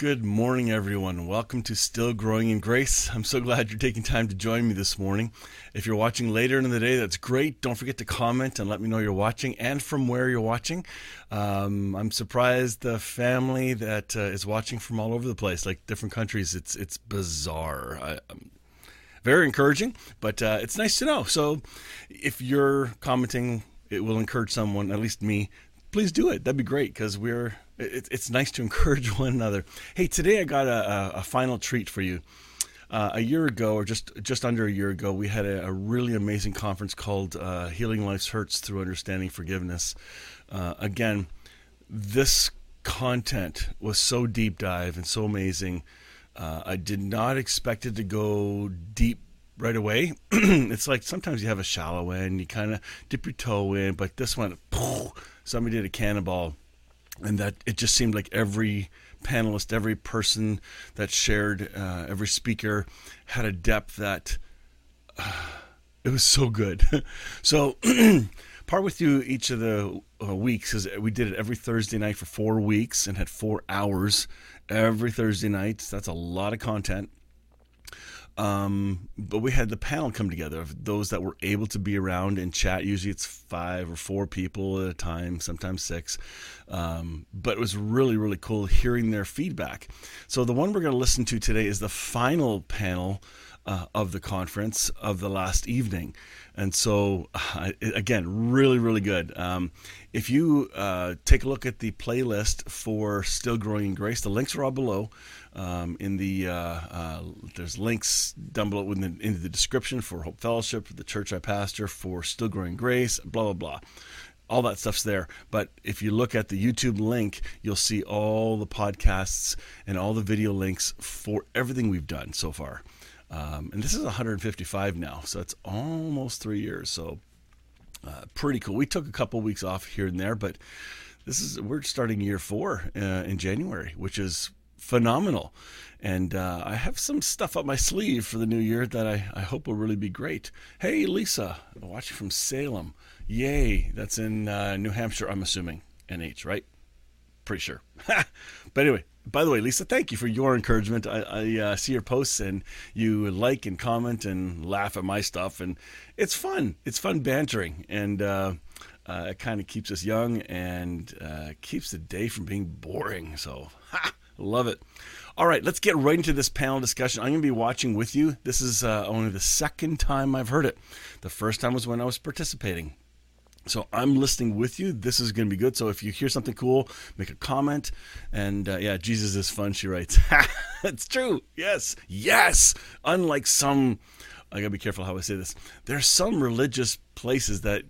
Good morning, everyone. Welcome to Still Growing in Grace. I'm so glad you're taking time to join me this morning. If you're watching later in the day, that's great. Don't forget to comment and let me know you're watching and from where you're watching. Um, I'm surprised the family that uh, is watching from all over the place, like different countries. It's it's bizarre. I, um, very encouraging, but uh, it's nice to know. So, if you're commenting, it will encourage someone, at least me. Please do it. That'd be great because we're it, it's nice to encourage one another. Hey, today I got a, a, a final treat for you. Uh, a year ago, or just just under a year ago, we had a, a really amazing conference called uh, "Healing Life's Hurts Through Understanding Forgiveness." Uh, again, this content was so deep dive and so amazing. Uh, I did not expect it to go deep right away. it's like sometimes you have a shallow end, you kind of dip your toe in, but this one, somebody did a cannonball and that it just seemed like every panelist, every person that shared, uh, every speaker had a depth that uh, it was so good. so, part with you each of the uh, weeks is we did it every Thursday night for four weeks and had four hours every Thursday night. That's a lot of content. Um, but we had the panel come together of those that were able to be around and chat. Usually it's five or four people at a time, sometimes six. Um, but it was really, really cool hearing their feedback. So the one we're going to listen to today is the final panel uh, of the conference of the last evening. And so, uh, again, really, really good. Um, if you uh, take a look at the playlist for Still Growing in Grace, the links are all below. Um, in the uh, uh, there's links down below in the, in the description for Hope Fellowship, the church I pastor, for Still Growing Grace, blah blah blah. All that stuff's there. But if you look at the YouTube link, you'll see all the podcasts and all the video links for everything we've done so far. Um, and this is 155 now, so it's almost three years. So uh, pretty cool. We took a couple weeks off here and there, but this is we're starting year four uh, in January, which is phenomenal. And uh, I have some stuff up my sleeve for the new year that I, I hope will really be great. Hey, Lisa, watching from Salem. Yay, that's in uh, New Hampshire, I'm assuming. NH, right? Pretty sure. but anyway, by the way, Lisa, thank you for your encouragement. I, I uh, see your posts and you like and comment and laugh at my stuff, and it's fun. It's fun bantering, and uh, uh, it kind of keeps us young and uh, keeps the day from being boring. So, ha, Love it. All right, let's get right into this panel discussion. I'm going to be watching with you. This is uh, only the second time I've heard it. The first time was when I was participating. So I'm listening with you. This is going to be good. So if you hear something cool, make a comment. And uh, yeah, Jesus is fun, she writes. it's true. Yes. Yes. Unlike some, I got to be careful how I say this. There's some religious places that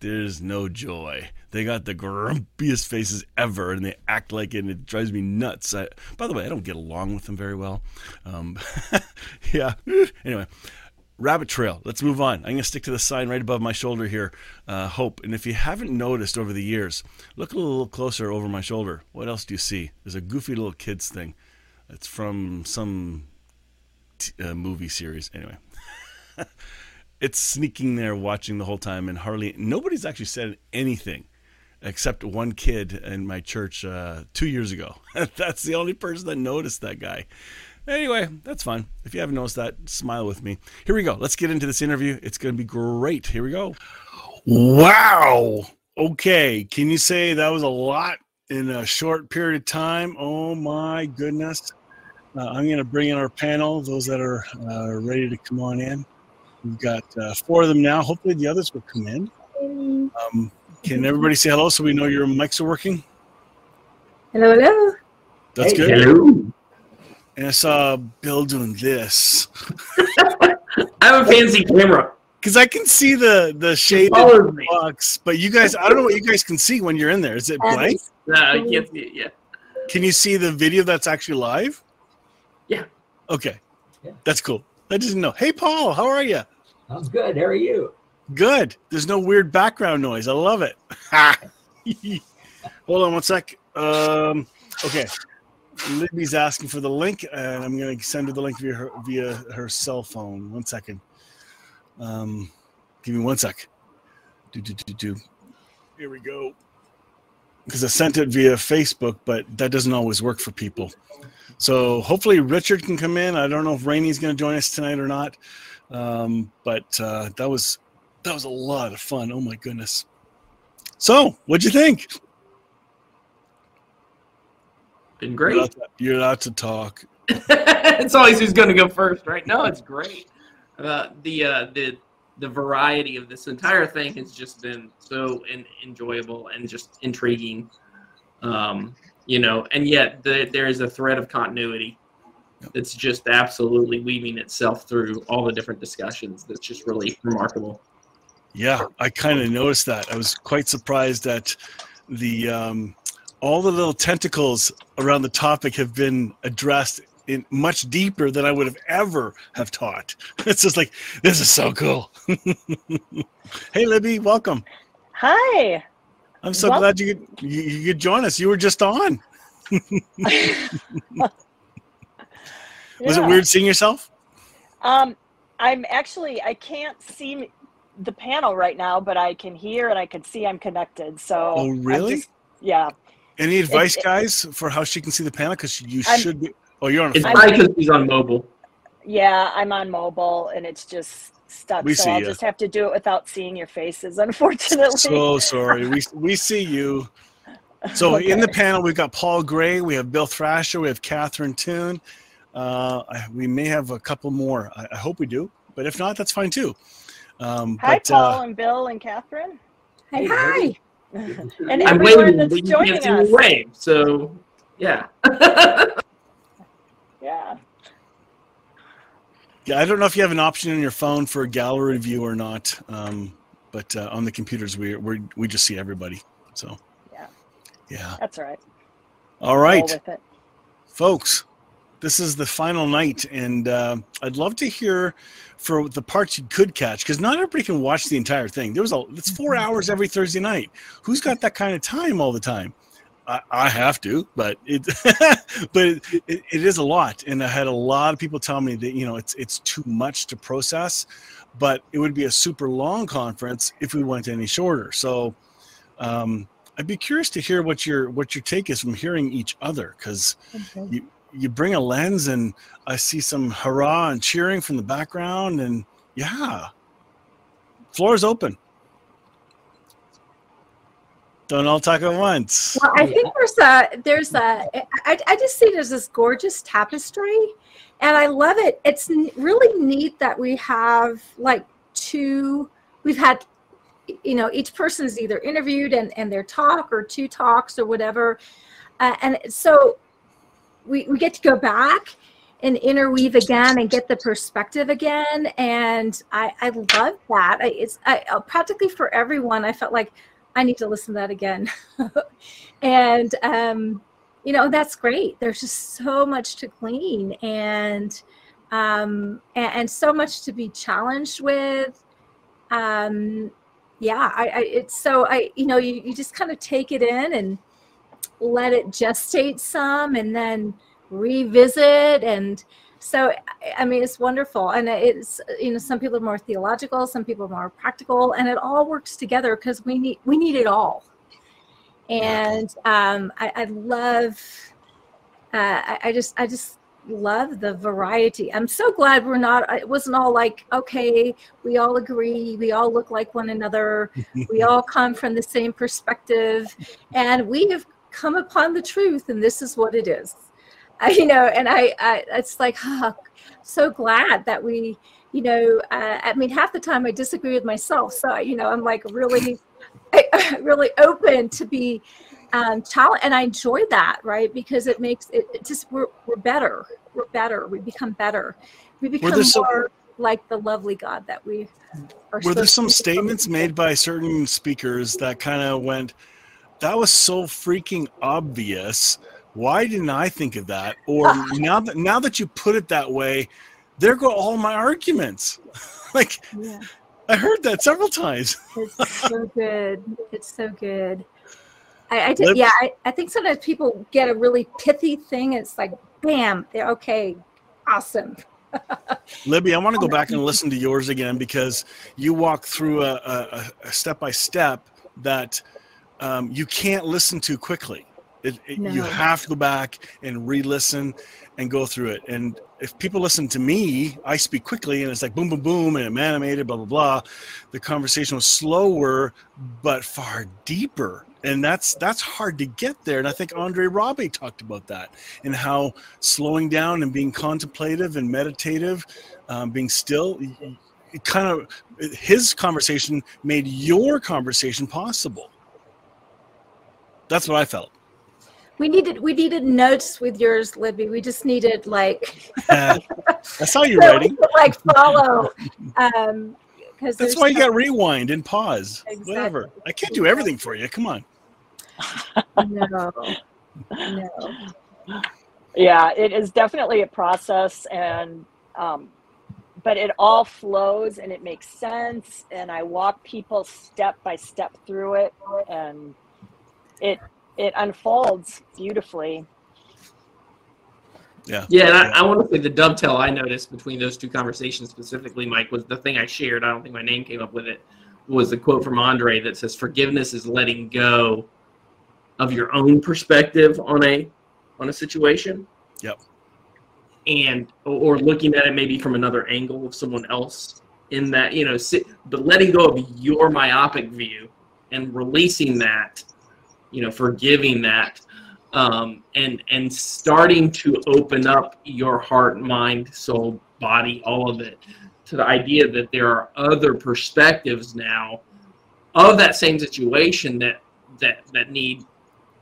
there's no joy. They got the grumpiest faces ever, and they act like it, and it drives me nuts. I, by the way, I don't get along with them very well. Um, yeah. Anyway, rabbit trail. Let's move on. I'm going to stick to the sign right above my shoulder here, uh, hope. And if you haven't noticed over the years, look a little closer over my shoulder. What else do you see? There's a goofy little kids thing. It's from some t- uh, movie series. Anyway. it's sneaking there watching the whole time and hardly nobody's actually said anything except one kid in my church uh, two years ago that's the only person that noticed that guy anyway that's fun if you haven't noticed that smile with me here we go let's get into this interview it's going to be great here we go wow okay can you say that was a lot in a short period of time oh my goodness uh, i'm going to bring in our panel those that are uh, ready to come on in We've got uh, four of them now. Hopefully, the others will come in. Um, can everybody say hello so we know your mics are working? Hello, hello. That's hey, good. Hello. And I saw Bill doing this. I have a fancy camera. Because I can see the the shade of the box, but you guys, I don't know what you guys can see when you're in there. Is it blank? No, you can't see it yet. Can you see the video that's actually live? Yeah. Okay. Yeah. That's cool. I didn't know. Hey, Paul, how are you? I'm good. How are you? Good. There's no weird background noise. I love it. Hold on one sec. Um, okay. Libby's asking for the link, and I'm going to send her the link via her, via her cell phone. One second. Um, give me one sec. Do, do, do, do. Here we go. Because I sent it via Facebook, but that doesn't always work for people. So hopefully Richard can come in. I don't know if Rainy's going to join us tonight or not. Um, but uh, that was that was a lot of fun. Oh my goodness. So, what'd you think? Been You're great. to, you're allowed to talk. it's always who's going to go first, right? No, it's great. Uh, the uh, the the variety of this entire thing has just been so in, enjoyable and just intriguing. Um, you know, and yet the, there is a thread of continuity that's just absolutely weaving itself through all the different discussions. That's just really remarkable. Yeah, I kind of noticed that. I was quite surprised that the um, all the little tentacles around the topic have been addressed in much deeper than I would have ever have taught. It's just like this is so cool. hey, Libby, welcome. Hi. I'm so Well- glad you could you, you could join us. You were just on. Was it weird seeing yourself? Um, I'm actually I can't see the panel right now, but I can hear and I can see I'm connected. So Oh, really? just- yeah. Any advice, it- guys, for how she can see the panel? Because you I'm- should be. Oh, you're on a It's phone. probably because he's on mobile. Yeah, I'm on mobile and it's just stuck. We so see I'll ya. just have to do it without seeing your faces, unfortunately. So sorry. We we see you. So in the panel, we've got Paul Gray, we have Bill Thrasher, we have Catherine Toon. Uh, we may have a couple more. I, I hope we do, but if not, that's fine too. Um, Hi, but, Paul uh, and Bill and Catherine. Hi, hi. And I'm everyone waving, that's but you joining can't see us. me wave. So, yeah. Yeah. yeah, I don't know if you have an option on your phone for a gallery view or not, um, but uh, on the computers, we we we just see everybody. So Yeah. yeah. That's all right. All Roll right. with it. folks this is the final night and uh, i'd love to hear for the parts you could catch because not everybody can watch the entire thing. There was a it's four hours every thursday night. Who's got that kind of time all the time? I, I have to but it but it, it, it is a lot and i had a lot of people tell me that you know it's it's too much to process but it would be a super long conference if we went any shorter. So um, i'd be curious to hear what your what your take is from hearing each other because you you bring a lens and I see some hurrah and cheering from the background and yeah. Floor is open. Don't all talk at once. Well, I think there's a there's a I, I just see there's this gorgeous tapestry, and I love it. It's really neat that we have like two. We've had, you know, each person is either interviewed and and their talk or two talks or whatever, uh, and so we we get to go back and interweave again and get the perspective again. And i i love that. I, it's I, uh, practically for everyone i felt like i need to listen to that again. And um you know that's great. There's just so much to glean and um and, and so much to be challenged with. Um yeah i, I it's so i you know you, you just kind of take it in and let it gestate some and then revisit. And so I- mean it's wonderful. And it's you know some people are more theological some people are more practical and it all works together because we need we need it all. And um i, I love uh I, I just i just love the variety. I'm so glad we're not it wasn't all like okay we all agree we all look like one another we all come from the same perspective. And we have come upon the truth and this is what it is. I, you know and I, I it's like oh, so glad that we you know uh, i mean half the time i disagree with myself so you know i'm like really really open to be um and i enjoy that right? Because it makes it, it just we're, we're better we're better we become better. We become some- more like the lovely god that we are Were there some statements made by certain speakers that kind of went, that was so freaking obvious. Why didn't I think of that? Or now that now that you put it that way, there go all my arguments. like Yeah. I heard that several times. It's so good. It's so good. I, I did, yeah, I, I think sometimes people get a really pithy thing. It's like, bam, they're okay, awesome. Libby, I want to go back and listen to yours again because you walk through a, a, a step by step that um, you can't listen too quickly. It, it- You have to go back and re-listen and go through it. And if people listen to me, I speak quickly and it's like boom, boom, boom, and I'm animated, blah, blah, blah. The conversation was slower but far deeper. And that's that's hard to get there. And I think Andre Rabe talked about that and how slowing down and being contemplative and meditative, um, being still, it kind of his conversation made your conversation possible. That's what I felt. We needed we needed notes with yours, Libby. We just needed like Uh, I saw you so writing. could, like follow. Um, because That's why you got rewind and pause. Exactly. Whatever. I can't do everything for you. Come on. no, no. Yeah, it is definitely a process, and um, but it all flows and it makes sense. And I walk people step by step through it, and it it unfolds beautifully. Yeah. Yeah, and I, I want to say the dovetail I noticed between those two conversations specifically, Mike, was the thing I shared. I don't think my name came up with it. Was the quote from Andre that says, "Forgiveness is letting go of your own perspective on a on a situation." Yep. And or looking at it maybe from another angle of someone else in that you know, si- but letting go of your myopic view and releasing that, you know, forgiving that um, and and starting to open up your heart, mind, soul, body, all of it to the idea that there are other perspectives now of that same situation that that that need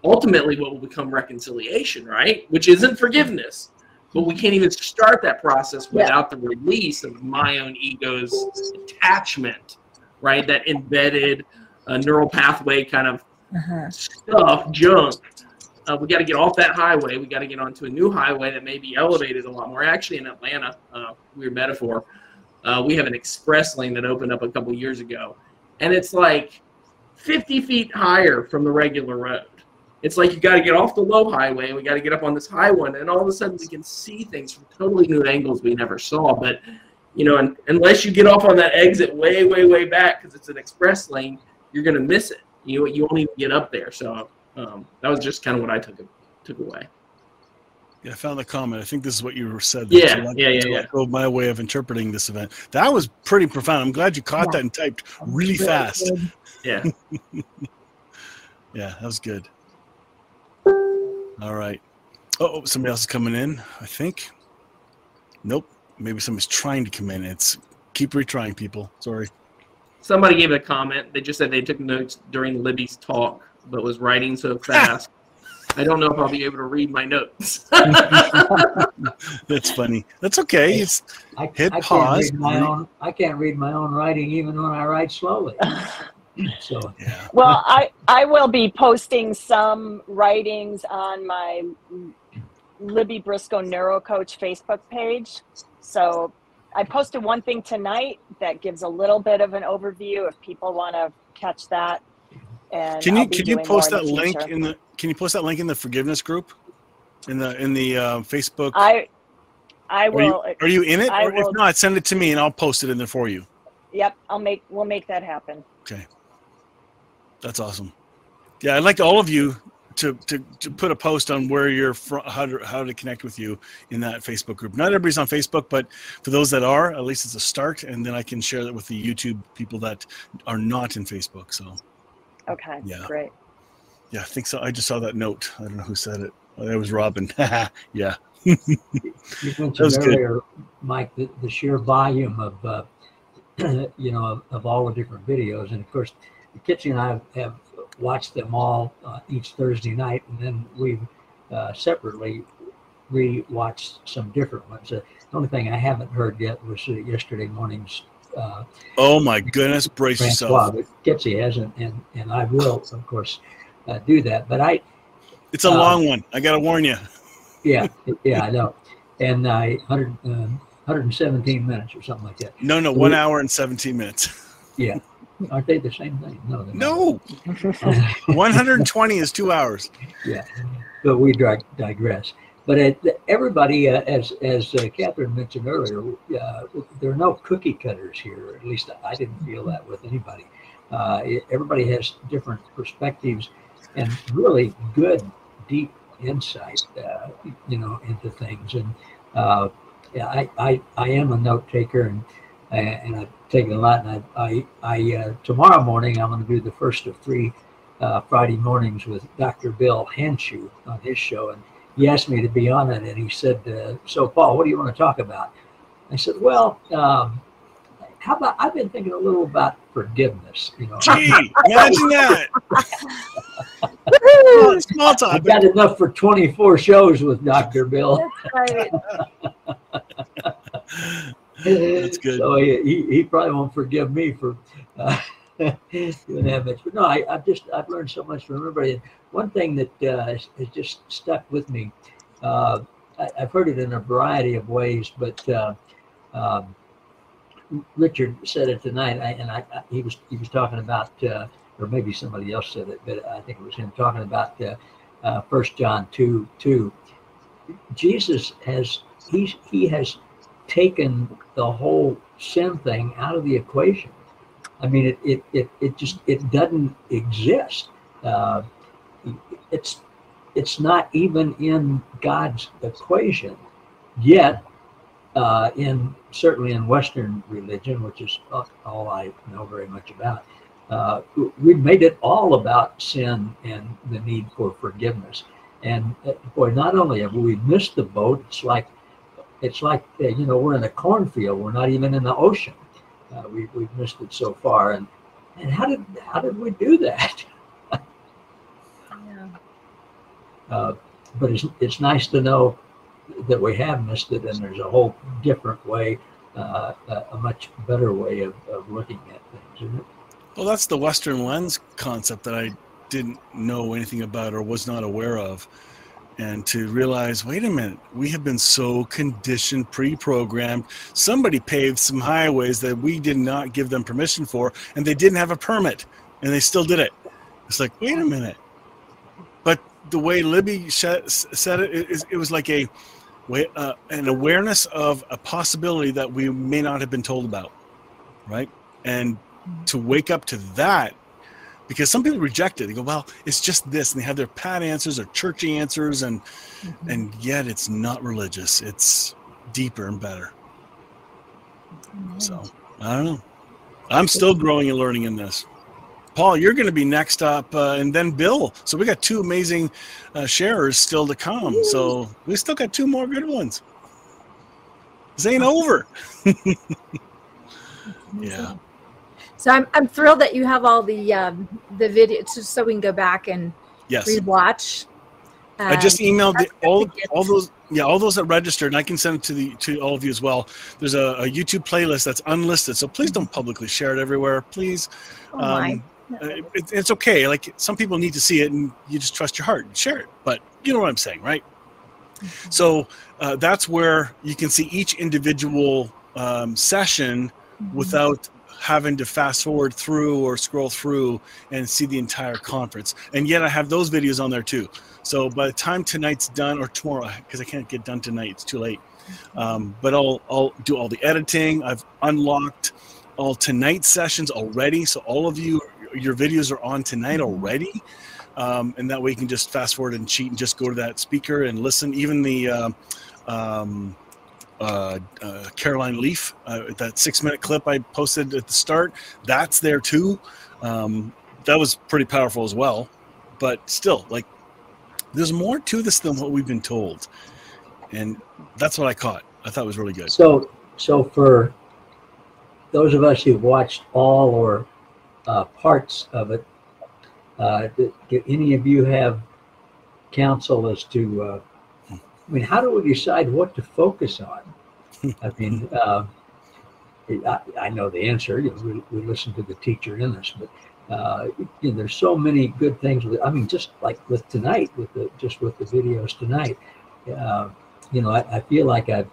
ultimately what will become reconciliation, right? Which isn't forgiveness, but we can't even start that process Yeah. without the release of my own ego's attachment, right? That embedded uh, neural pathway kind of stuff, junk. Uh, we got to get off that highway. We got to get onto a new highway that may be elevated a lot more. Actually, in Atlanta, uh, weird metaphor, uh, we have an express lane that opened up a couple years ago, and it's like 50 feet higher from the regular road. It's like you got to get off the low highway, and we got to get up on this high one, and all of a sudden we can see things from totally new angles we never saw. But you know, unless you get off on that exit way, way, way back because it's an express lane, you're gonna miss it. You you won't even get up there. So um, that was just kind of what I took took away. Yeah, I found the comment. I think this is what you said. Yeah, To let- yeah, yeah, to yeah. let go my way of interpreting this event. That was pretty profound. I'm glad you caught Yeah. that and typed really fast. Yeah. Yeah, that was good. All right. Oh, somebody else is coming in, I think. Nope. Maybe somebody's trying to come in. It's keep retrying, people. Sorry. Somebody gave a comment. They just said they took notes during Libby's talk, but was writing so fast. I don't know if I'll be able to read my notes. That's funny. That's okay. It's I, Hit I pause, Can't read my own, I can't read my own writing even when I write slowly. So yeah. Well, I I will be posting some writings on my Libby Briscoe Neuro Coach Facebook page. So I posted one thing tonight that gives a little bit of an overview if people want to catch that. And Can you can you post that the link in the can you post that link in the forgiveness group? In the in the uh, Facebook I I Are you, will. are you in it? I Or if not, send it to me and I'll post it in there for you. Yep, I'll make we'll make that happen. Okay, that's awesome. Yeah, I'd like all of you to, to, to put a post on where you're from, how to how to connect with you in that Facebook group. Not everybody's on Facebook, but for those that are, at least it's a start, and then I can share that with the YouTube people that are not in Facebook. So Okay, Yeah. great. yeah, I think so. I just saw that note. I don't know who said it. Oh, that was Robin. yeah. you was mentioned good. earlier, Mike, the, the sheer volume of, uh, you know, of, of all the different videos. And of course, Kitsy and I have, have watched them all uh, each Thursday night, and then we've uh, separately re-watched some different ones. Uh, the only thing I haven't heard yet was uh, yesterday morning's uh, Oh my goodness, brace Francois, yourself. but Kitsy hasn't, and, and I will, of course, uh, do that. But I, It's a Uh, long one. I got to warn you. yeah, yeah, I know. And I 100, um, 117 minutes or something like that. No, no, one hour and 17 minutes. Yeah. Aren't they the same thing? No. No, 120 is two hours. Yeah, but we digress. But it, everybody, uh, as as uh, Catherine mentioned earlier, uh, there are no cookie cutters here. At least I didn't feel that with anybody. Uh, it- everybody has different perspectives and really good, deep insight, uh, you know, into things. And uh, yeah, I, I I am a note taker and and I've taken a lot. And I I, I uh, tomorrow morning I'm going to do the first of three uh, Friday mornings with Dr. Bill Hanshu on his show, and he asked me to be on it. And he said, uh, "So, Paul, what do you want to talk about?" I said, "Well, um, how about I've been thinking a little about forgiveness. You know, Gee, imagine that. Woohoo! Small I've got enough for 24 shows with Dr. Bill. That's right. That's good. So he, he, probably won't forgive me for uh, doing that much. But no, I, I've just I've learned so much from everybody. One thing that uh, has, has just stuck with me, uh, I, I've heard it in a variety of ways, but uh, um, Richard said it tonight, I, and I, I, he was he was talking about, uh, or maybe somebody else said it, but I think it was him talking about uh, uh, First John two two. Jesus has he's he has taken the whole sin thing out of the equation. I mean, it it it, it just it doesn't exist. Uh, it's it's not even in God's equation yet. Uh, in certainly in Western religion, which is all I know very much about, uh, we've made it all about sin and the need for forgiveness. And uh, boy, not only have we missed the boat, it's like it's like uh, you know we're in a cornfield. We're not even in the ocean. Uh, we, we've missed it so far. And and how did how did we do that? Yeah. Uh, but it's it's nice to know that we have missed it, and there's a whole different way, uh, a, a much better way of, of looking at things, isn't it? Well, that's the Western lens concept that I didn't know anything about or was not aware of. And to realize, wait a minute, we have been so conditioned, pre programmed. Somebody paved some highways that we did not give them permission for, and they didn't have a permit, and they still did it. It's like, wait a minute. But the way Libby said it, it, it was like a way, uh, an awareness of a possibility that we may not have been told about, right? And to wake up to that because some people reject it. They go well it's just this and they have their pat answers or churchy answers and Mm-hmm. and yet it's not religious. It's deeper and better. So i don't know. I'm still growing and learning in this. Paul you're going to be next up uh, and then bill. So we got two amazing uh, sharers still to come. So we still got two more good ones. This ain't over. Yeah So I'm, I'm thrilled that you have all the um, the videos just so we can go back and yes rewatch. I just emailed the, all all those yeah all those that registered, and I can send it to the to all of you as well. There's a, a YouTube playlist that's unlisted, so please don't publicly share it everywhere, please. oh my. Um, uh, it, it's okay. Like some people need to see it, and you just trust your heart and share it. But you know what I'm saying, right? Mm-hmm. So uh, that's where you can see each individual um, session Mhm. without having to fast forward through or scroll through and see the entire conference. And yet I have those videos on there too. So by the time tonight's done or tomorrow, because I can't get done tonight, it's too late. Um, but I'll I'll do all the editing. I've unlocked all tonight's sessions already, so all of you your videos are on tonight already. Um, and that way you can just fast forward and cheat and just go to that speaker and listen. Even the uh, um, uh, uh, Caroline Leaf, uh, that six minute clip I posted at the start, that's there too. Um, that was pretty powerful as well. But still, like, there's more to this than what we've been told. And that's what I caught. I thought it was really good. So, so for those of us who've watched all or uh, parts of it, uh, do, do any of you have counsel as to? I mean, how do we decide what to focus on? I mean, uh, I, I know the answer. You know, we, we listen to the teacher in us, but uh, you know, there's so many good things. With, I mean, just like with tonight, with the just with the videos tonight, uh, you know, I, I, feel like I've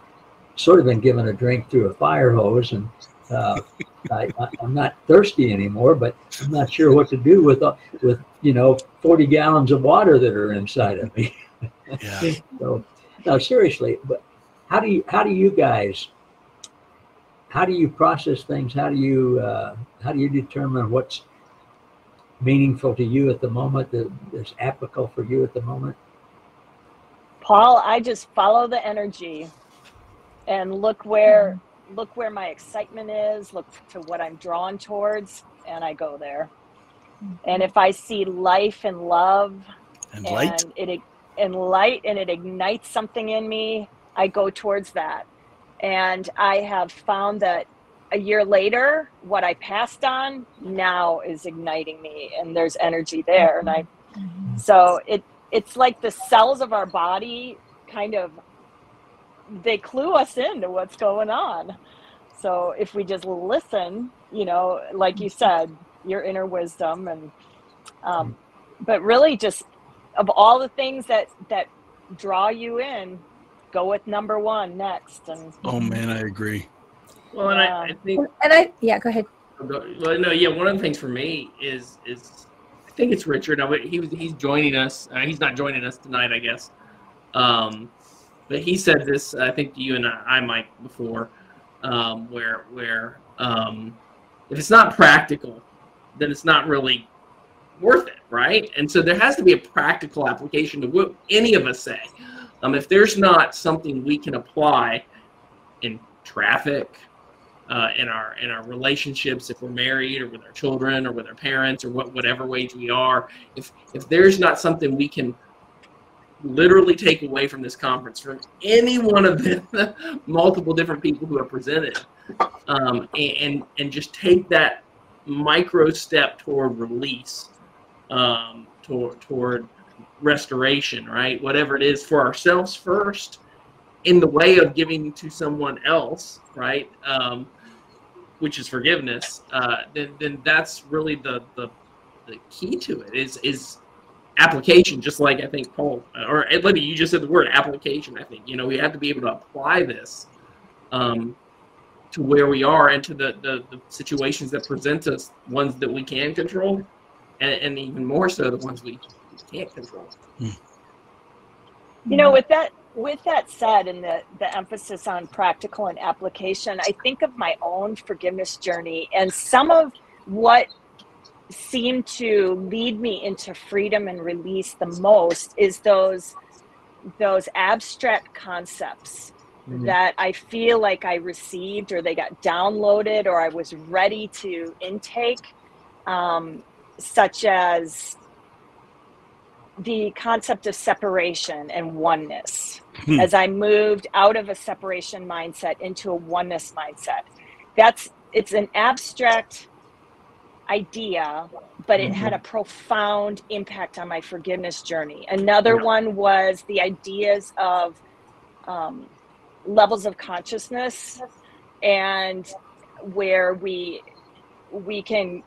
sort of been given a drink through a fire hose, and uh, I, am not thirsty anymore. But I'm not sure what to do with uh, with you know 40 gallons of water that are inside of me. Yeah. so, now seriously, but how do you how do you guys how do you process things? How do you uh, how do you determine what's meaningful to you at the moment that is applicable for you at the moment? Paul, I just follow the energy and look where look where my excitement is, look to what I'm drawn towards, and I go there. And if I see life and love and, light it and light and it ignites something in me, I go towards that. And I have found that a year later, what I passed on now is igniting me, and there's energy there. And I, mm-hmm. so it it's like the cells of our body kind of they clue us into what's going on. So if we just listen, you know, like you said, your inner wisdom, and um, but really just of all the things that that draw you in, go with number one next. And oh man, I agree. Well, and I, I think, and I yeah, go ahead. Well, no, yeah. One of the things for me is is I think it's Richard. he was he's joining us. Uh, he's not joining us tonight, I guess. Um, but he said this. I think you and I, I Mike, before, um, where where um, if it's not practical, then it's not really worth it, right? And so there has to be a practical application to what any of us say. Um, if there's not something we can apply in traffic, uh, in our in our relationships, if we're married or with our children or with our parents or what whatever wage we are, if if there's not something we can literally take away from this conference from any one of the multiple different people who are presented, um, and and just take that micro step toward release, um, toward toward restoration, right? Whatever it is for ourselves first, in the way of giving to someone else, right? Um, which is forgiveness. Uh, then then that's really the, the the key to it is is application. Just like I think Paul or Libby, you just said the word application. I think you know we have to be able to apply this. Um, to where we are and to the, the, the, situations that present us, ones that we can control, and, and even more so the ones we can't control. You know, with that with that said, and the, the emphasis on practical and application, I think of my own forgiveness journey and some of what seemed to lead me into freedom and release the most is those those abstract concepts mm-hmm. that I feel like I received or they got downloaded or I was ready to intake, um, such as the concept of separation and oneness hmm. as I moved out of a separation mindset into a oneness mindset. That's it's an abstract idea, but it had a mm-hmm. profound impact on my forgiveness journey. Another one was the ideas of um, levels of consciousness and where we we can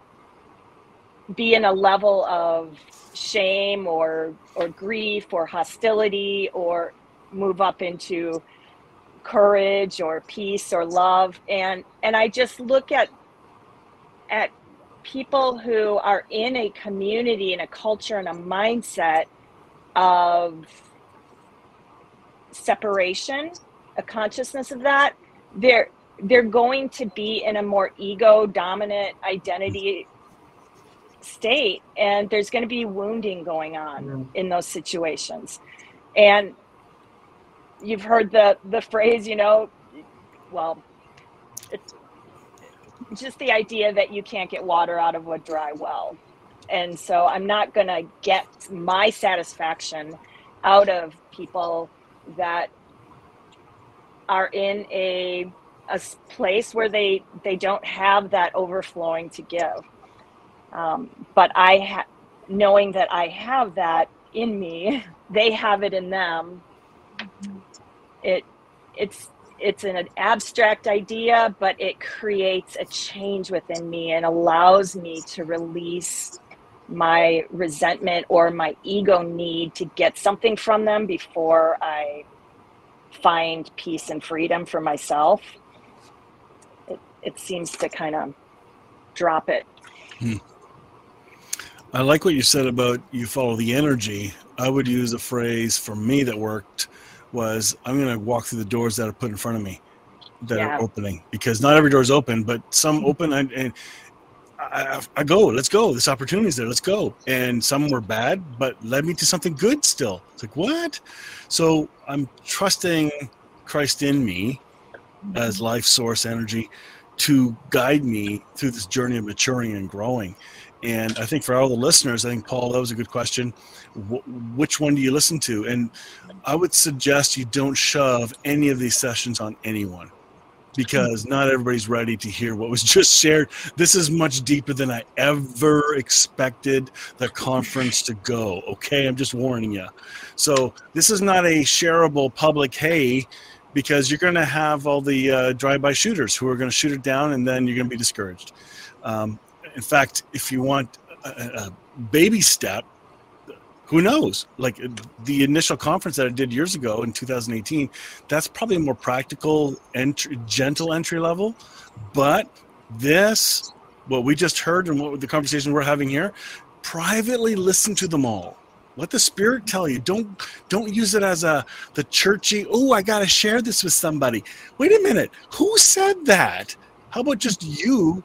be in a level of shame or or grief or hostility or move up into courage or peace or love. And and I just look at at people who are in a community and a culture and a mindset of separation a consciousness of that they're they're going to be in a more ego dominant identity state and there's going to be wounding going on mm. in those situations. And you've heard the the phrase you know well it's just the idea that you can't get water out of a dry well. And so i'm not going to get my satisfaction out of people that are in a a place where they they don't have that overflowing to give um, but I, ha- knowing that I have that in me, they have it in them. It, it's, it's an abstract idea, but it creates a change within me and allows me to release my resentment or my ego need to get something from them before I find peace and freedom for myself. It, it seems to kind of drop it. Hmm. I like what you said about you follow the energy. I would use a phrase for me that worked was I'm going to walk through the doors that are put in front of me that yeah. are opening because not every door is open, but some mm-hmm. open and, and I, I, go, let's go. This opportunity is there. Let's go. And some were bad, but led me to something good still. It's like, what? So I'm trusting Christ in me as mm-hmm. life source energy to guide me through this journey of maturing and growing. And I think for all the listeners, I think, Paul, that was a good question. Wh- which one do you listen to? And I would suggest you don't shove any of these sessions on anyone because not everybody's ready to hear what was just shared. This is much deeper than I ever expected the conference to go. Okay, I'm just warning you. So, this is not a shareable public, hey, because you're going to have all the uh, drive by shooters who are going to shoot it down and then you're going to be discouraged. Um, in fact, if you want a, a baby step, who knows? Like the initial conference that I did years ago in 2018, that's probably a more practical, entry, gentle entry level. But this, what we just heard and what the conversation we're having here, privately listen to them all. Let the spirit tell you. Don't don't use it as a the churchy. Oh, I gotta share this with somebody. Wait a minute. Who said that? How about just you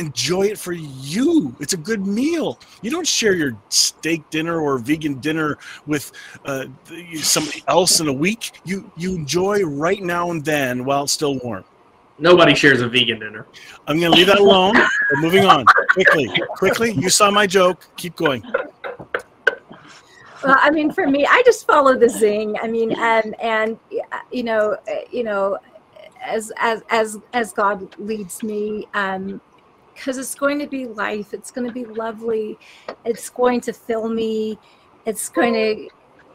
enjoy it for you. It's a good meal. You don't share your steak dinner or vegan dinner with uh, somebody else in a week. You you enjoy right now and then while it's still warm. Nobody shares a vegan dinner. I'm going to leave that alone. We're moving on quickly. Quickly, you saw my joke. Keep going. Well, I mean, for me, I just follow the zing. I mean, and and you know, you know, as as as as God leads me. Um, because it's going to be life. It's going to be lovely. It's going to fill me. It's going to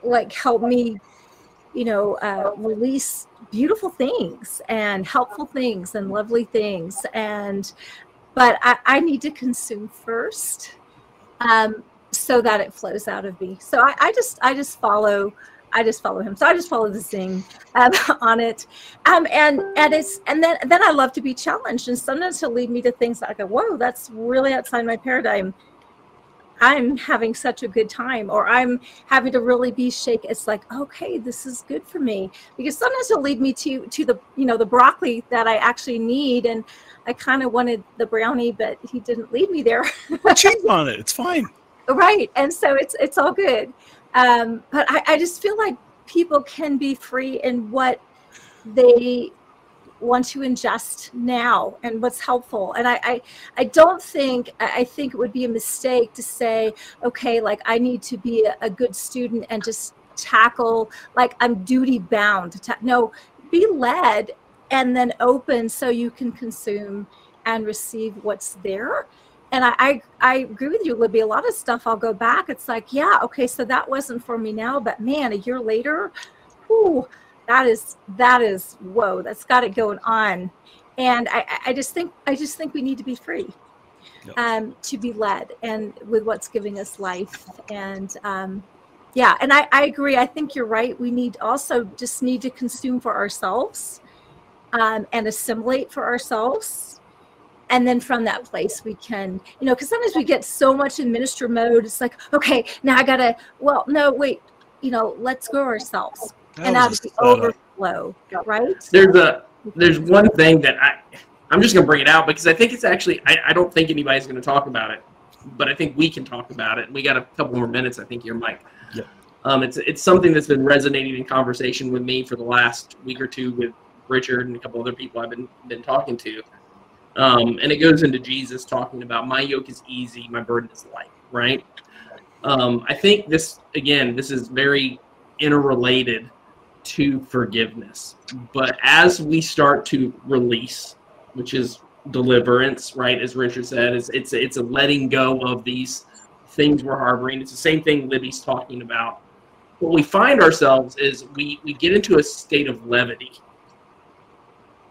like help me, you know, uh, release beautiful things and helpful things and lovely things. And, but I, I need to consume first um, so that it flows out of me. So I, I just, I just follow I just follow him. So I just follow the thing um, on it. Um, and and it's and then then I love to be challenged. And sometimes he'll lead me to things like, whoa, that's really outside my paradigm. I'm having such a good time, or I'm having to really be shake. It's like, okay, this is good for me. Because sometimes he'll lead me to to the you know the broccoli that I actually need, and I kind of wanted the brownie, but he didn't lead me there. Cheese on it. It's fine. Right, and so it's it's all good. Um, but I, I just feel like people can be free in what they want to ingest now and what's helpful. And I, I i don't think i think it would be a mistake to say okay like i need to be a, a good student and just tackle like i'm duty bound to ta- no be led and then open so you can consume and receive what's there and I, I, I agree with you, Libby. A lot of stuff I'll go back. It's like, yeah, okay, so that wasn't for me now, but man, a year later, whoo, that is that is whoa, that's got it going on. And I, I just think I just think we need to be free. Yep. Um, to be led and with what's giving us life and um, yeah and I, I agree i think you're right we need also just need to consume for ourselves um, and assimilate for ourselves and then from that place we can you know because sometimes we get so much in minister mode it's like okay now i gotta well no wait you know let's grow ourselves. That and out of the overflow right? There's a there's one thing that i i'm just gonna bring it out because i think it's actually i, I don't think anybody's gonna talk about it but i think we can talk about it. We got a couple more minutes i think here mike. Yeah. Um, it's it's something that's been resonating in conversation with me for the last week or two with Richard and a couple other people I've been been talking to. Um, and it goes into Jesus talking about my yoke is easy, my burden is light, right? Um, I think this, again, this is very interrelated to forgiveness. But as we start to release, which is deliverance, right? As Richard said, it's, it's, it's a letting go of these things we're harboring. It's the same thing Libby's talking about. What we find ourselves is we, we get into a state of levity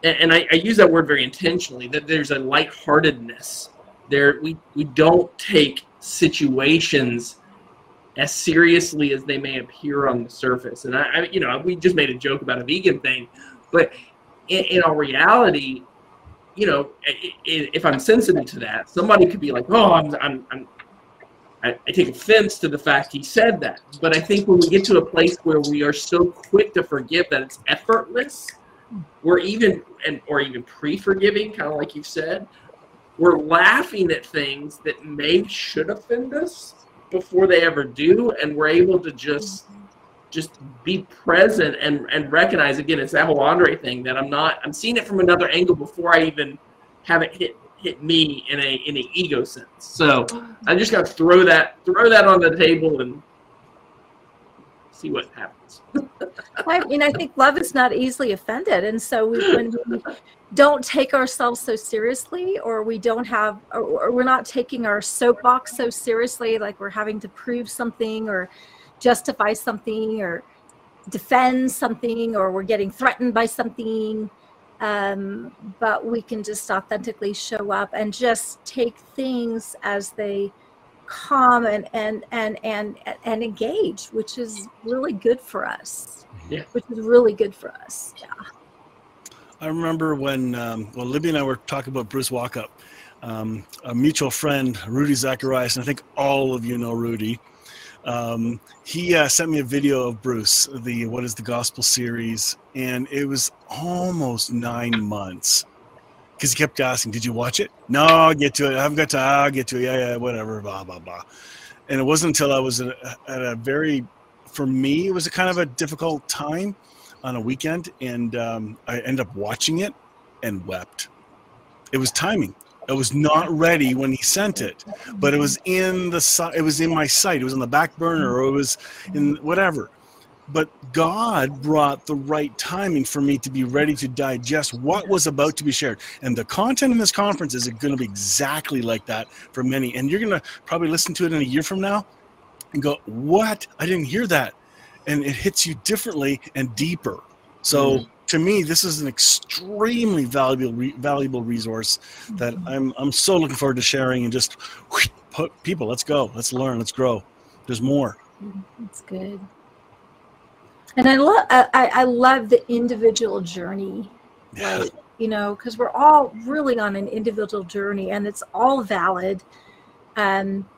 and, I, I use that word very intentionally. That there's a lightheartedness there. We we don't take situations as seriously as they may appear on the surface. And I, I you know, we just made a joke about a vegan thing, but in, in all reality, you know, if I'm sensitive to that, somebody could be like, "Oh, I'm, I'm, I'm I, I, take offense to the fact he said that." But I think when we get to a place where we are so quick to forgive that it's effortless, we're even and or even pre-forgiving, kind of like you said, we're laughing at things that may should offend us before they ever do, and we're able to just just be present and and recognize again it's that whole Andre thing that I'm not I'm seeing it from another angle before I even have it hit hit me in a in an ego sense. So I just got to throw that throw that on the table and see what happens. I mean, I think love is not easily offended, and so we, when we don't take ourselves so seriously, or we don't have, or, or we're not taking our soapbox so seriously, like we're having to prove something or justify something or defend something or we're getting threatened by something um, but we can just authentically show up and just take things as they come and and and and and engage which is really good for us. Yeah. Which is really good for us yeah. I remember when um, well libby and i were talking about bruce walkup. Um, a mutual friend rudy zacharias and i think all of you know rudy. Um, he uh, sent me a video of Bruce, the What is the Gospel series, and it was almost nine months because he kept asking, "Did you watch it?" No, I'll get to it. I haven't got to. I'll get to it. Yeah, yeah, whatever. Blah blah blah. And it wasn't until I was at a, at a very, for me, it was a kind of a difficult time on a weekend, and um, I ended up watching it and wept. It was timing. I was not ready when he sent it, but it was in the it was in my sight. It was on the back burner, or it was in whatever. But God brought the right timing for me to be ready to digest what was about to be shared. And the content in this conference is going to be exactly like that for many. And you're going to probably listen to it in a year from now and go, "What? I didn't hear that," and it hits you differently and deeper. So. Mm-hmm to me, this is an extremely valuable re- valuable resource that mm-hmm. I'm I'm so looking forward to sharing and just whoosh, put people. Let's go. Let's learn. Let's grow. There's more. That's good. And I love I, I love the individual journey, yeah. right? You know, because we're all really on an individual journey, and it's all valid. Um,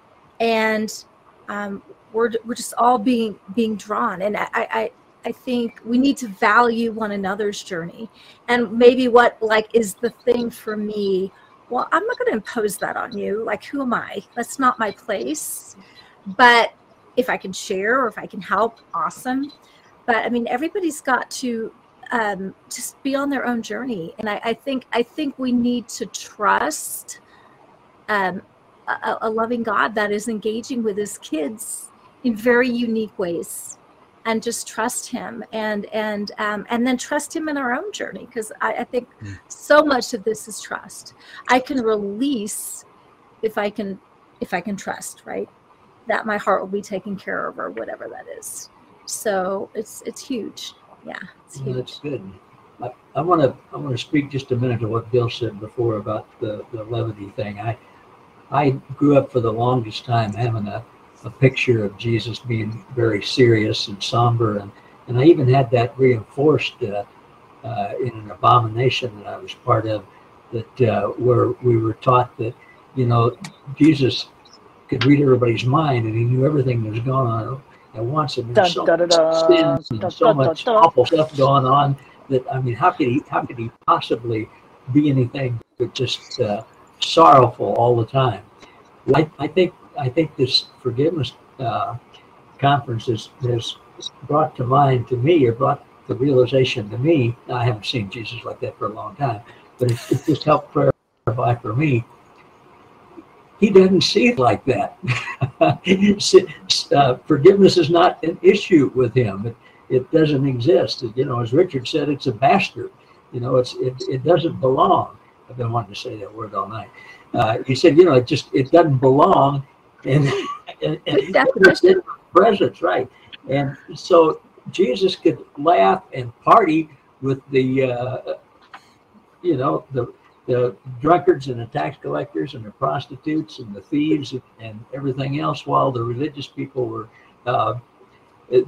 and um, we're we're just all being being drawn, and I I I think we need to value one another's journey. And maybe what like is the thing for me, well, I'm not going to impose that on you. Like who am I? That's not my place. But if I can share or if I can help, awesome. But I mean everybody's got to um, just be on their own journey. And I, I think I think we need to trust um, a, a loving God that is engaging with his kids in very unique ways and just trust him and and um, and then trust him in our own journey because I, I, think mm. so much of this is trust i can release if i can if i can trust right that my heart will be taken care of or whatever that is so it's it's huge yeah it's huge. Well, that's good I want to I want to speak just a minute to what Bill said before about the, the levity thing. I I grew up for the longest time having a a picture of Jesus being very serious and somber, and and I even had that reinforced uh, uh, in an abomination that I was part of, that uh, where we were taught that you know Jesus could read everybody's mind and he knew everything that was going on at once, and there's so much sins and so much awful stuff going on that I mean, how could he how could he possibly be anything but just uh, sorrowful all the time? I, I think I think this forgiveness uh, conference has, has brought to mind to me, or brought the realization to me. I haven't seen Jesus like that for a long time, but it, it just helped clarify for me. He doesn't see it like that. uh, forgiveness is not an issue with him. It, it doesn't exist. You know, as Richard said, it's a bastard. You know, it's it, it doesn't belong. I've been wanting to say that word all night. Uh, he said, you know, it just it doesn't belong and, and, and presence, right? And so Jesus could laugh and party with the uh, you know, the the drunkards and the tax collectors and the prostitutes and the thieves and everything else, while the religious people were, uh,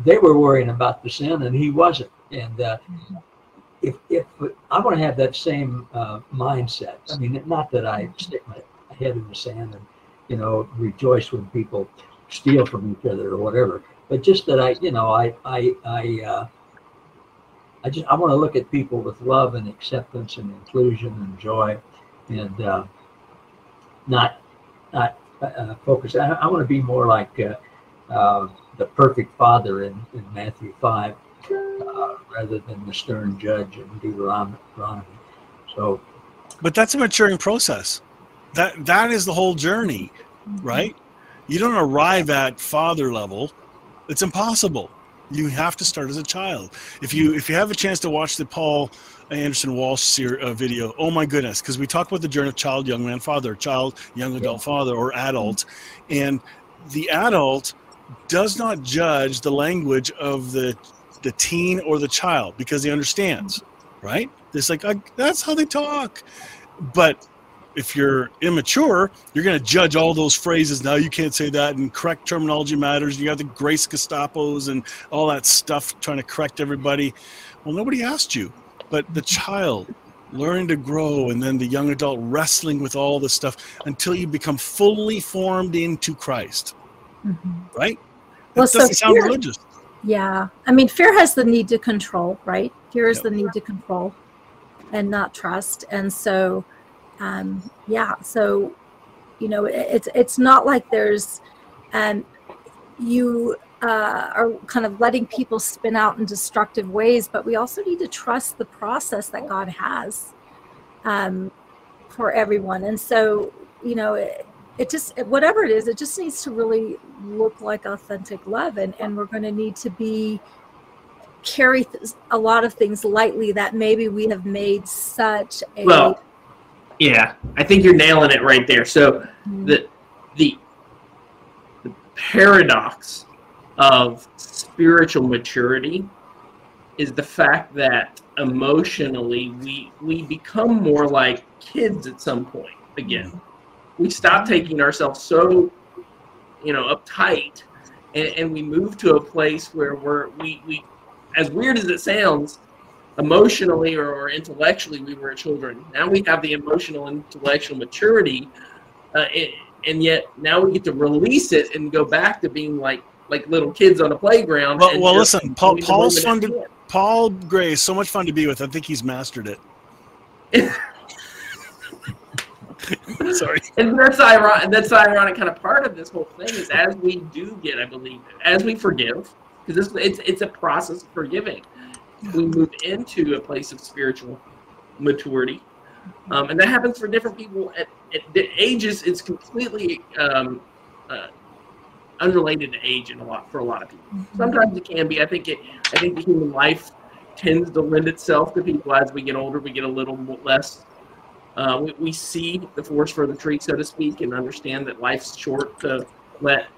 they were worrying about the sin and he wasn't. And uh, if, if I want to have that same uh, mindset, I mean, not that I stick my head in the sand and, you know, rejoice when people steal from each other or whatever, but just that I, you know, I, I, I, uh, I just I want to look at people with love and acceptance and inclusion and joy, and uh, not not uh, focus. I, I, want to be more like uh, uh, the perfect father in, in Matthew five, uh, rather than the stern judge in Deuteronomy. So, but that's a maturing process. That that is the whole journey, right? You don't arrive at father level. It's impossible you have to start as a child. If you if you have a chance to watch the Paul Anderson Walsh ser- uh, video, oh my goodness, because we talk about the journey of child, young man, father, child, young adult, father, or adult, and the adult does not judge the language of the the teen or the child because he understands, right? It's like that's how they talk, but if you're immature, you're going to judge all those phrases. Now you can't say that, and correct terminology matters. You got the Grace Gestapos and all that stuff trying to correct everybody. Well, nobody asked you, but the child learning to grow, and then the young adult wrestling with all this stuff until you become fully formed into Christ. Mm-hmm. Right? That well, doesn't so sound fear, religious. Yeah, I mean, fear has the need to control, right? Fear is yep. the need to control and not trust, and so um, yeah so you know it's it's not like there's um, you uh, are kind of letting people spin out in destructive ways but we also need to trust the process that god has um, for everyone. And so you know it, it just whatever it is it just needs to really look like authentic love and, and we're going to need to be carry th- a lot of things lightly that maybe we have made such a well, yeah, I think you're nailing it right there. So the the the paradox of spiritual maturity is the fact that emotionally we we become more like kids at some point again. We stop taking ourselves so you know uptight and, and we move to a place where we're we, we as weird as it sounds, emotionally or, or, intellectually we were children. Now we have the emotional and intellectual maturity, uh, it, and yet now we get to release it and go back to being like like little kids on a playground. Well, well listen, Paul, Paul's fun to Paul Gray is so much fun to be with. I think he's mastered it. Sorry. And that's ironic. That's the ironic kind of part of this whole thing is as we do get, I believe, as we forgive, because it's it's a process of forgiving we move into a place of spiritual maturity. Um, and that happens for different people at, at ages. It's completely um, uh, unrelated to age in a lot for a lot of people. Mm-hmm. Sometimes it can be. I think it. I think the human life tends to lend itself to people as we get older. We get a little less. Uh, we, we see the forest for the tree, so to speak, and understand that life's short to let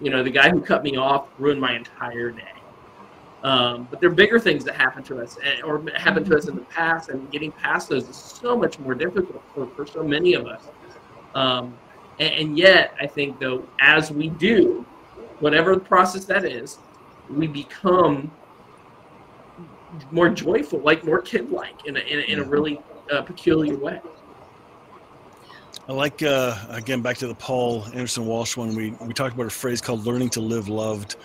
you know the guy who cut me off ruin my entire day. Um, but there are bigger things that happen to us and, or happen to us in the past, and getting past those is so much more difficult for, for so many of us. Um, and, and, yet, I think, though, as we do, whatever the process that is, we become more joyful, like more kid like in a, in a, in a really uh, peculiar way. I like uh, again back to the Paul Anderson Walsh one. We we talked about a phrase called "learning to live loved,"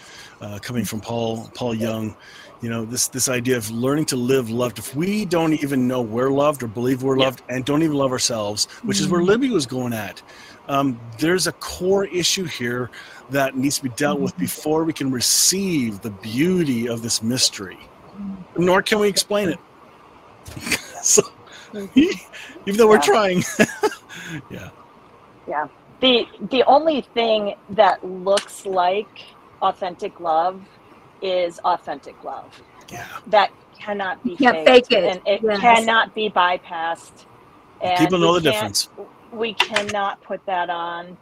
uh, coming from Paul Paul Young. You know this this idea of learning to live loved. If we don't even know we're loved or believe we're loved, and don't even love ourselves, which mm-hmm. is where mm-hmm. Libby was going at, um, there's a core issue here that needs to be dealt mm-hmm. with before we can receive the beauty of this mystery. Nor can we explain it. so, even though we're yeah. trying. yeah. Yeah. The the only thing that looks like authentic love is authentic love. Yeah. That cannot be can't fake it. and it yes. cannot be bypassed. And People know the difference. We cannot put that on,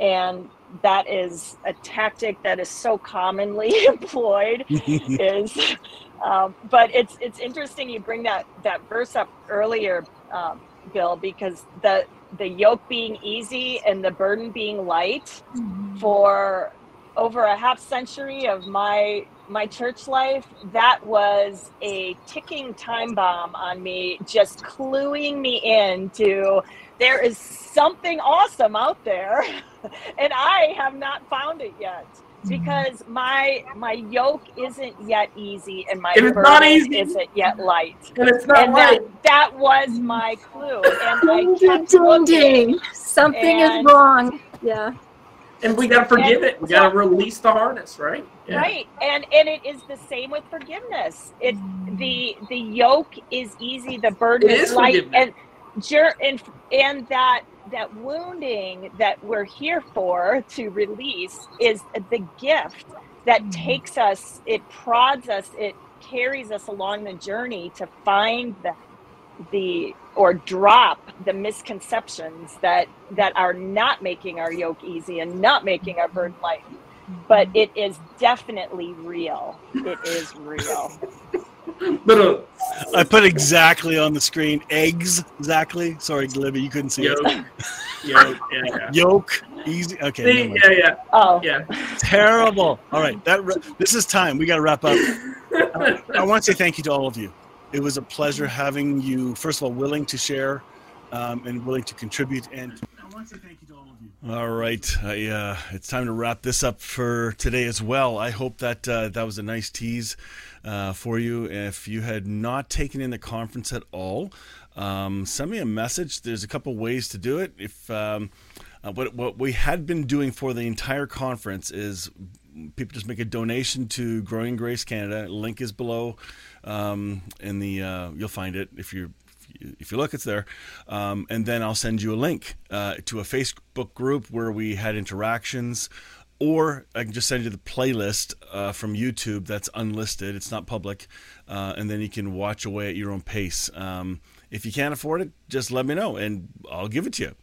and that is a tactic that is so commonly employed. is, um, but it's it's interesting you bring that that verse up earlier um, Bill, because the the yoke being easy and the burden being light mm-hmm. for over a half century of my my church life that was a ticking time bomb on me just cluing me in to there is something awesome out there and i have not found it yet Mm-hmm. because my my yoke isn't yet easy and my And burden not easy. isn't yet light And it's not and right. that, that was my clue and i Ding, ding, kept ding, looking ding. Something And- is wrong. Yeah. And we gotta forgive And it. We gotta release the harness, right? Yeah. right and and it is the same with forgiveness it the the yoke is easy the burden It is, is light and and and that that wounding that we're here for to release is the gift that mm-hmm. takes us it prods us it carries us along the journey to find the the or drop the misconceptions that that are not making our yoke easy and not making our burden light. Mm-hmm. But it is definitely real. It is real But I put exactly on the screen eggs. Exactly. Sorry, Libby, you couldn't see yoke, it. yoke, yeah, yeah. Yolk. Easy. Okay. See, never yeah, yeah, oh yeah. Terrible. All right. That this is time. We got to wrap up. I want to say thank you to all of you. It was a pleasure having you. First of all, willing to share um, and willing to contribute. And I thank you to all of you. All right. I, uh, it's time to wrap this up for today as well. I hope that uh, that was a nice tease uh, for you. If you had not taken in the conference at all, um, send me a message. There's a couple ways to do it. If um, uh, what what we had been doing for the entire conference is people just make a donation to Growing Grace Canada. Link is below um, in the uh, you'll find it if you if you look, it's there. Um, and then I'll send you a link uh, to a Facebook group where we had interactions. Or I can just send you the playlist uh, from YouTube that's unlisted. It's not public. Uh, and then you can watch away at your own pace. Um, if you can't afford it, just let me know and I'll give it to you.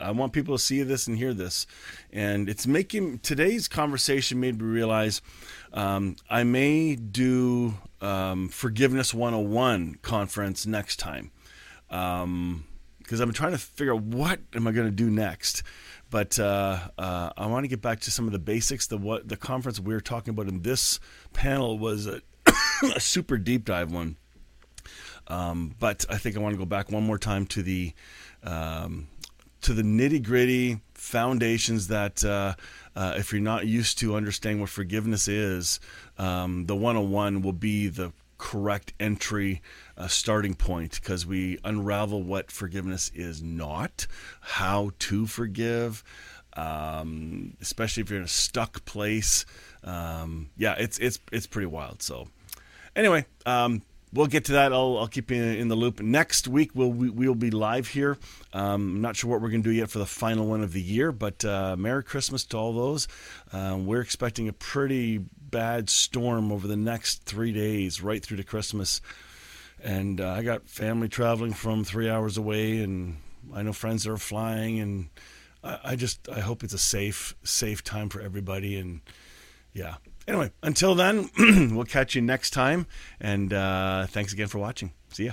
I want people to see this and hear this. And it's making today's conversation made me realize um, I may do um, Forgiveness 101 conference next time um, because I'm trying to figure out what am I going to do next. But uh, uh, I want to get back to some of the basics. The what the conference we were talking about in this panel was a, a super deep dive one. Um, but I think I want to go back one more time to the um, to the nitty gritty foundations that uh, uh, if you're not used to understanding what forgiveness is, um, the 101 will be the correct entry uh, starting point because we unravel what forgiveness is not, how to forgive, um, especially if you're in a stuck place. Um, yeah, it's it's it's pretty wild. So anyway, um, we'll get to that. I'll, I'll keep you in the loop. Next week we'll we, we'll be live here. Um, I'm not sure what we're going to do yet for the final one of the year, but uh, Merry Christmas to all those. Um, we're expecting a pretty bad storm over the next three days, right through to Christmas. And uh, I got family traveling from three hours away, and I know friends that are flying, and I, I just I hope it's a safe safe time for everybody. And yeah. Anyway, until then, we'll catch you next time. And uh, thanks again for watching. See ya.